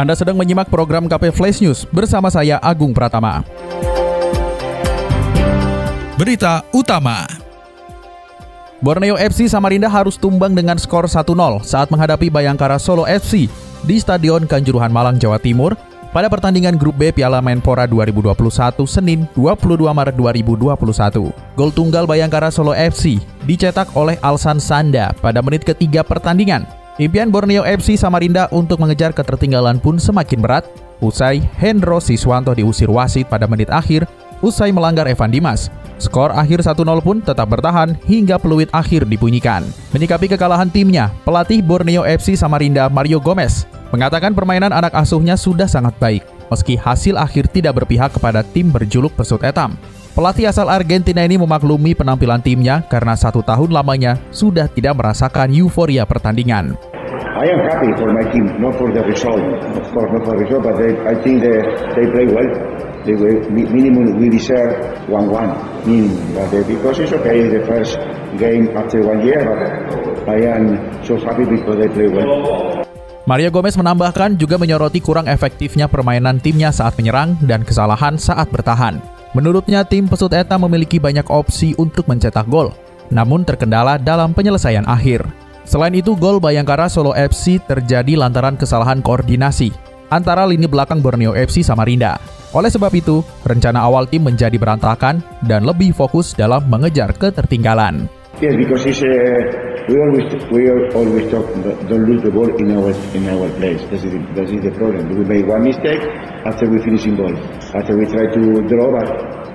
Anda sedang menyimak program KP Flash News bersama saya Agung Pratama. Berita utama. Borneo FC Samarinda harus tumbang dengan skor 1-0 saat menghadapi Bayangkara Solo FC di Stadion Kanjuruhan Malang, Jawa Timur pada pertandingan Grup B Piala Menpora 2021 Senin 22 Maret 2021. Gol tunggal Bayangkara Solo FC dicetak oleh Alsan Sanda pada menit ketiga pertandingan Impian Borneo FC Samarinda untuk mengejar ketertinggalan pun semakin berat usai Hendro Siswanto diusir wasit pada menit akhir usai melanggar Evan Dimas. Skor akhir 1-0 pun tetap bertahan hingga peluit akhir dibunyikan. Menyikapi kekalahan timnya, pelatih Borneo FC Samarinda Mario Gomez mengatakan permainan anak asuhnya sudah sangat baik meski hasil akhir tidak berpihak kepada tim berjuluk Pesut Etam. Pelatih asal Argentina ini memaklumi penampilan timnya karena satu tahun lamanya sudah tidak merasakan euforia pertandingan. I am happy for my team, not for the result. Of course, not for the result, but they, I think they, they play well. They will, minimum we deserve 1-1, minimum. But they, because it's okay, the first game after one year, but I am so happy because they play well. Mario Gomez menambahkan juga menyoroti kurang efektifnya permainan timnya saat menyerang dan kesalahan saat bertahan. Menurutnya tim Pesut Eta memiliki banyak opsi untuk mencetak gol, namun terkendala dalam penyelesaian akhir. Selain itu, gol Bayangkara Solo FC terjadi lantaran kesalahan koordinasi antara lini belakang Borneo FC Samarinda. Oleh sebab itu, rencana awal tim menjadi berantakan dan lebih fokus dalam mengejar ketertinggalan. Yes, because it's, uh, we always we always talk don't lose the ball in our in our place. That is that is the problem. We make one mistake after we finishing ball. After we try to draw, but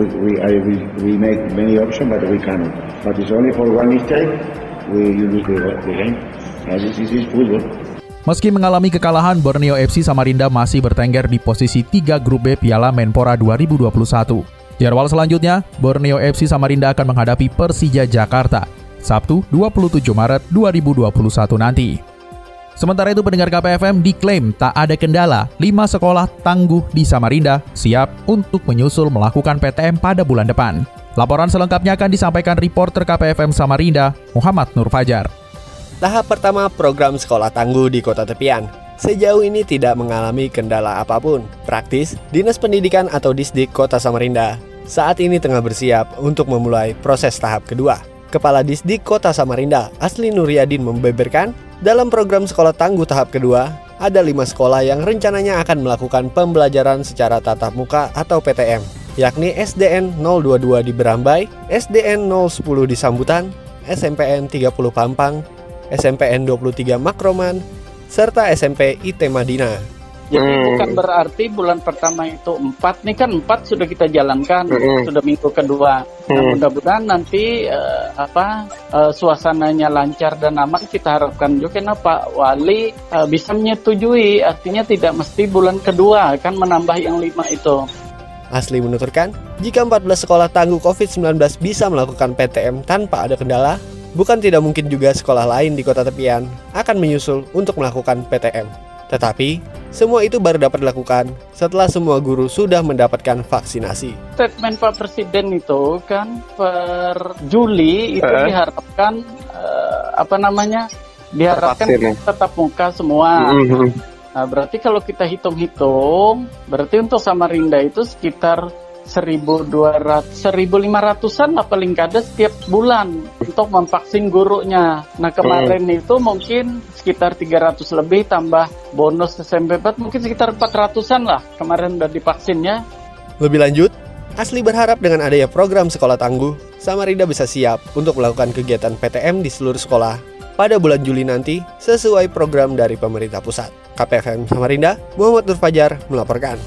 we we, I, we, we make many options, but we cannot. But it's only for one mistake Meski mengalami kekalahan, Borneo FC Samarinda masih bertengger di posisi 3 grup B Piala Menpora 2021. Jadwal selanjutnya, Borneo FC Samarinda akan menghadapi Persija Jakarta, Sabtu 27 Maret 2021 nanti. Sementara itu pendengar KPFM diklaim tak ada kendala, 5 sekolah tangguh di Samarinda siap untuk menyusul melakukan PTM pada bulan depan. Laporan selengkapnya akan disampaikan reporter KPFM Samarinda, Muhammad Nur Fajar. Tahap pertama program sekolah tangguh di kota tepian. Sejauh ini tidak mengalami kendala apa pun. Praktis, Dinas Pendidikan atau Disdik Kota Samarinda saat ini tengah bersiap untuk memulai proses tahap kedua. Kepala Disdik Kota Samarinda, Asli Nuryadin membeberkan, dalam program sekolah tangguh tahap kedua, ada lima sekolah yang rencananya akan melakukan pembelajaran secara tatap muka atau PTM yakni SDN 022 di Berambai, SDN 010 di Sambutan, SMPN 30 Pampang, SMPN 23 Makroman, serta SMP IT Madinah. Jadi hmm. bukan berarti bulan pertama itu empat, nih kan empat sudah kita jalankan, hmm. sudah minggu kedua. Nah, hmm. Nah, mudah-mudahan nanti uh, apa uh, suasananya lancar dan aman. Kita harapkan juga karena Pak Wali uh, bisa menyetujui, artinya tidak mesti bulan kedua kan menambah yang lima itu. Asli menuturkan, jika 14 sekolah tangguh COVID-19 bisa melakukan PTM tanpa ada kendala, bukan tidak mungkin juga sekolah lain di kota tepian akan menyusul untuk melakukan PTM. Tetapi, semua itu baru dapat dilakukan setelah semua guru sudah mendapatkan vaksinasi. Statement Pak Presiden itu kan per Juli itu eh? diharapkan uh, apa namanya? diharapkan tetap muka semua. Mm -hmm. Nah, berarti kalau kita hitung-hitung, berarti untuk Samarinda itu sekitar 1.200, 1.500-an lah paling kada setiap bulan untuk memvaksin gurunya. Nah kemarin hmm. itu mungkin sekitar 300 lebih tambah bonus SMP 4 mungkin sekitar 400-an lah kemarin udah divaksinnya. Lebih lanjut, Asli berharap dengan adanya program sekolah tangguh, Samarinda bisa siap untuk melakukan kegiatan PTM di seluruh sekolah pada bulan Juli nanti sesuai program dari pemerintah pusat. KPFM Samarinda, Muhammad Nur Fajar melaporkan.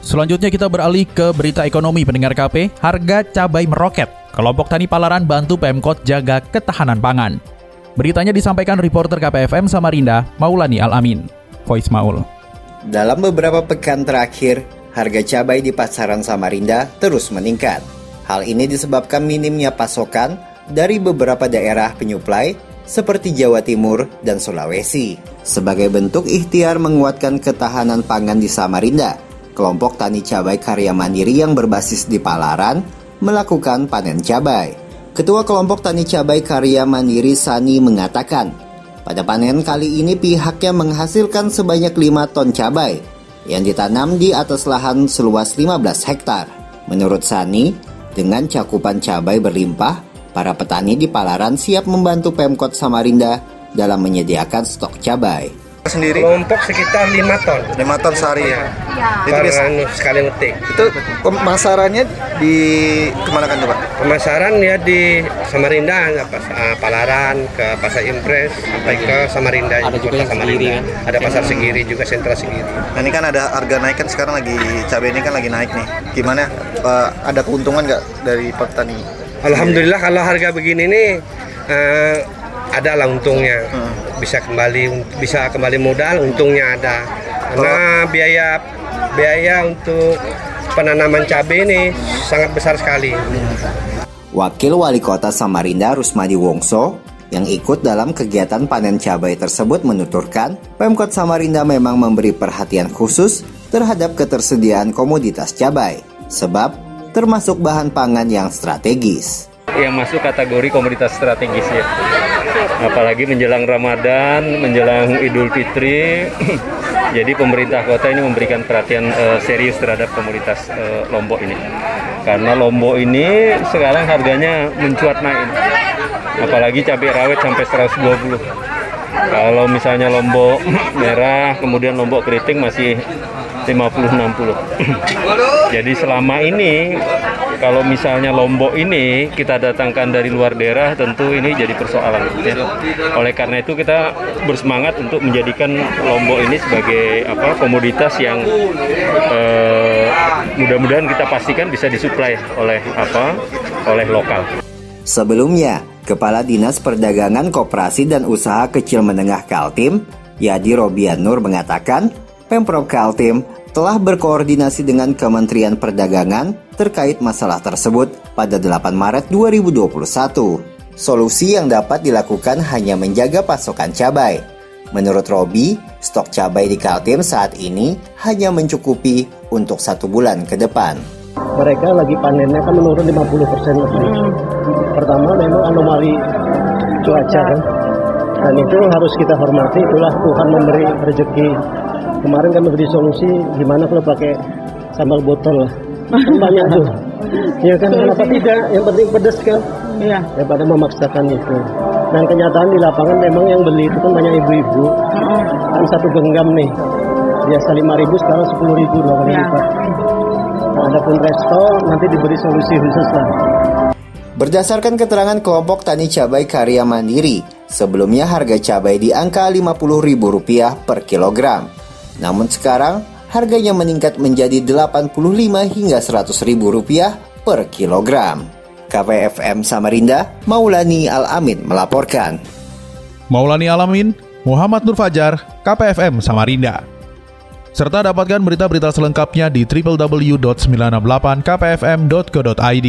Selanjutnya kita beralih ke berita ekonomi pendengar KP, harga cabai meroket. Kelompok Tani Palaran bantu Pemkot jaga ketahanan pangan. Beritanya disampaikan reporter KPFM Samarinda, Maulani Alamin. Voice Maul. Dalam beberapa pekan terakhir, harga cabai di pasaran Samarinda terus meningkat. Hal ini disebabkan minimnya pasokan dari beberapa daerah penyuplai seperti Jawa Timur dan Sulawesi. Sebagai bentuk ikhtiar menguatkan ketahanan pangan di Samarinda, kelompok tani cabai karya mandiri yang berbasis di Palaran melakukan panen cabai. Ketua kelompok tani cabai karya mandiri Sani mengatakan, pada panen kali ini pihaknya menghasilkan sebanyak 5 ton cabai yang ditanam di atas lahan seluas 15 hektar. Menurut Sani, dengan cakupan cabai berlimpah, para petani di Palaran siap membantu Pemkot Samarinda dalam menyediakan stok cabai. Sendiri. Kelompok sekitar 5 ton. 5 ton sehari ya, ya. itu biasa anu, sekali ngetik. Itu pemasarannya di ke mana kan Pak? pemasaran ya di Samarinda pas, uh, Palaran ke Pasar Impres sampai ke Samarinda ada juga yang Samarinda. kan? ada pasar Segiri juga sentra Segiri nah ini kan ada harga naik kan sekarang lagi cabai ini kan lagi naik nih. Gimana uh, ada keuntungan nggak dari petani Alhamdulillah kalau harga begini nih uh, ada lah untungnya hmm. bisa kembali bisa kembali modal untungnya ada karena oh. biaya biaya untuk penanaman cabai ini sangat besar sekali. Wakil Wali Kota Samarinda Rusmadi Wongso yang ikut dalam kegiatan panen cabai tersebut menuturkan, Pemkot Samarinda memang memberi perhatian khusus terhadap ketersediaan komoditas cabai, sebab termasuk bahan pangan yang strategis yang masuk kategori komoditas strategis ya. Apalagi menjelang Ramadan, menjelang Idul Fitri, jadi pemerintah kota ini memberikan perhatian uh, serius terhadap komoditas uh, Lombok ini. Karena Lombok ini sekarang harganya mencuat naik. Apalagi cabai rawit sampai 120. Kalau misalnya Lombok merah, kemudian Lombok keriting masih 50-60. Jadi selama ini kalau misalnya Lombok ini kita datangkan dari luar daerah tentu ini jadi persoalan. Ya. Oleh karena itu kita bersemangat untuk menjadikan Lombok ini sebagai apa komoditas yang eh, mudah-mudahan kita pastikan bisa disuplai oleh apa oleh lokal. Sebelumnya, Kepala Dinas Perdagangan Koperasi dan Usaha Kecil Menengah Kaltim, Yadi Robian Nur mengatakan, Pemprov Kaltim telah berkoordinasi dengan Kementerian Perdagangan terkait masalah tersebut pada 8 Maret 2021. Solusi yang dapat dilakukan hanya menjaga pasokan cabai. Menurut Robi, stok cabai di Kaltim saat ini hanya mencukupi untuk satu bulan ke depan. Mereka lagi panennya kan menurun 50% lebih. Pertama memang anomali cuaca kan. Dan itu harus kita hormati, itulah Tuhan memberi rezeki. Kemarin kami beri solusi gimana kalau pakai sambal botol lah. Banyak tuh. Ya kan kenapa tidak? Yang penting pedas kan. Iya. Daripada memaksakan itu. Dan kenyataan di lapangan memang yang beli itu kan banyak ibu-ibu. Kan satu genggam nih. Biasa lima ribu sekarang sepuluh ribu dua kali iya. lipat. Nah, ada pun resto nanti diberi solusi khusus lah Berdasarkan keterangan kelompok tani cabai karya mandiri, sebelumnya harga cabai di angka Rp50.000 per kilogram. Namun sekarang harganya meningkat menjadi 85 hingga 100 ribu rupiah per kilogram. KPFM Samarinda, Maulani Alamin melaporkan. Maulani Alamin, Muhammad Nur Fajar, KPFM Samarinda. Serta dapatkan berita-berita selengkapnya di www.968kpfm.co.id.